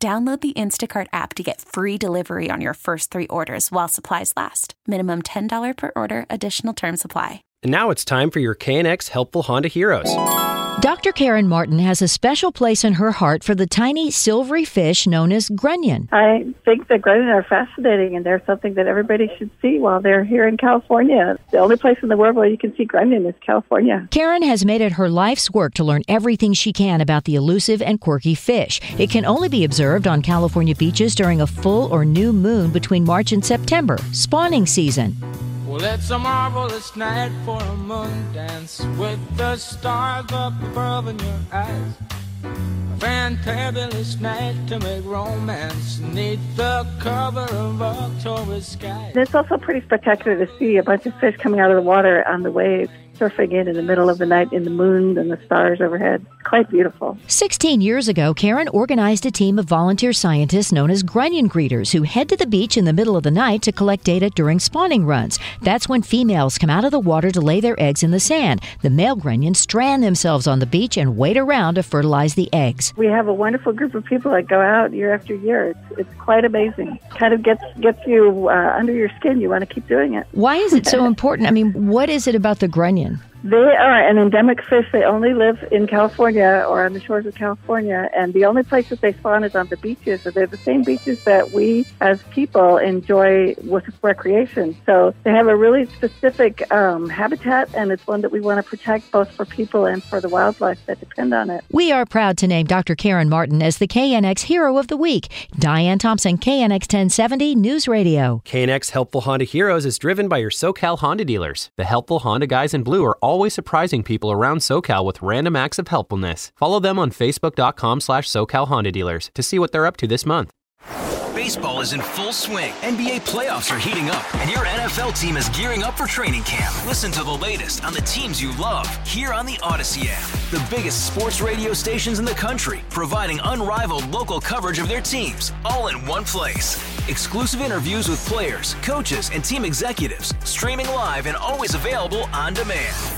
Download the Instacart app to get free delivery on your first three orders while supplies last. Minimum $10 per order, additional term supply. And now it's time for your KNX Helpful Honda Heroes. Dr. Karen Martin has a special place in her heart for the tiny silvery fish known as grunion. I think that grunion are fascinating and they're something that everybody should see while they're here in California. The only place in the world where you can see grunion is California. Karen has made it her life's work to learn everything she can about the elusive and quirky fish. It can only be observed on California beaches during a full or new moon between March and September, spawning season. Well, it's a marvelous night for a moon dance with the stars above in your eyes. A fantabulous night to make romance neath the cover of October sky. It's also pretty spectacular to see a bunch of fish coming out of the water on the waves surfing in in the middle of the night in the moon and the stars overhead. Quite beautiful. 16 years ago, Karen organized a team of volunteer scientists known as grunion greeters who head to the beach in the middle of the night to collect data during spawning runs. That's when females come out of the water to lay their eggs in the sand. The male grunions strand themselves on the beach and wait around to fertilize the eggs. We have a wonderful group of people that go out year after year. It's, it's quite amazing. Kind of gets gets you uh, under your skin. You want to keep doing it. Why is it so important? I mean, what is it about the grunion? They are an endemic fish. They only live in California or on the shores of California, and the only place that they spawn is on the beaches. So they're the same beaches that we as people enjoy with recreation. So they have a really specific um, habitat, and it's one that we want to protect both for people and for the wildlife that depend on it. We are proud to name Dr. Karen Martin as the KNX Hero of the Week. Diane Thompson, KNX 1070 News Radio. KNX Helpful Honda Heroes is driven by your SoCal Honda dealers. The helpful Honda guys in blue are always surprising people around SoCal with random acts of helpfulness. Follow them on Facebook.com slash SoCal Honda Dealers to see what they're up to this month. Baseball is in full swing. NBA playoffs are heating up, and your NFL team is gearing up for training camp. Listen to the latest on the teams you love here on the Audacy app. The biggest sports radio stations in the country, providing unrivaled local coverage of their teams, all in one place. Exclusive interviews with players, coaches, and team executives, streaming live and always available on demand.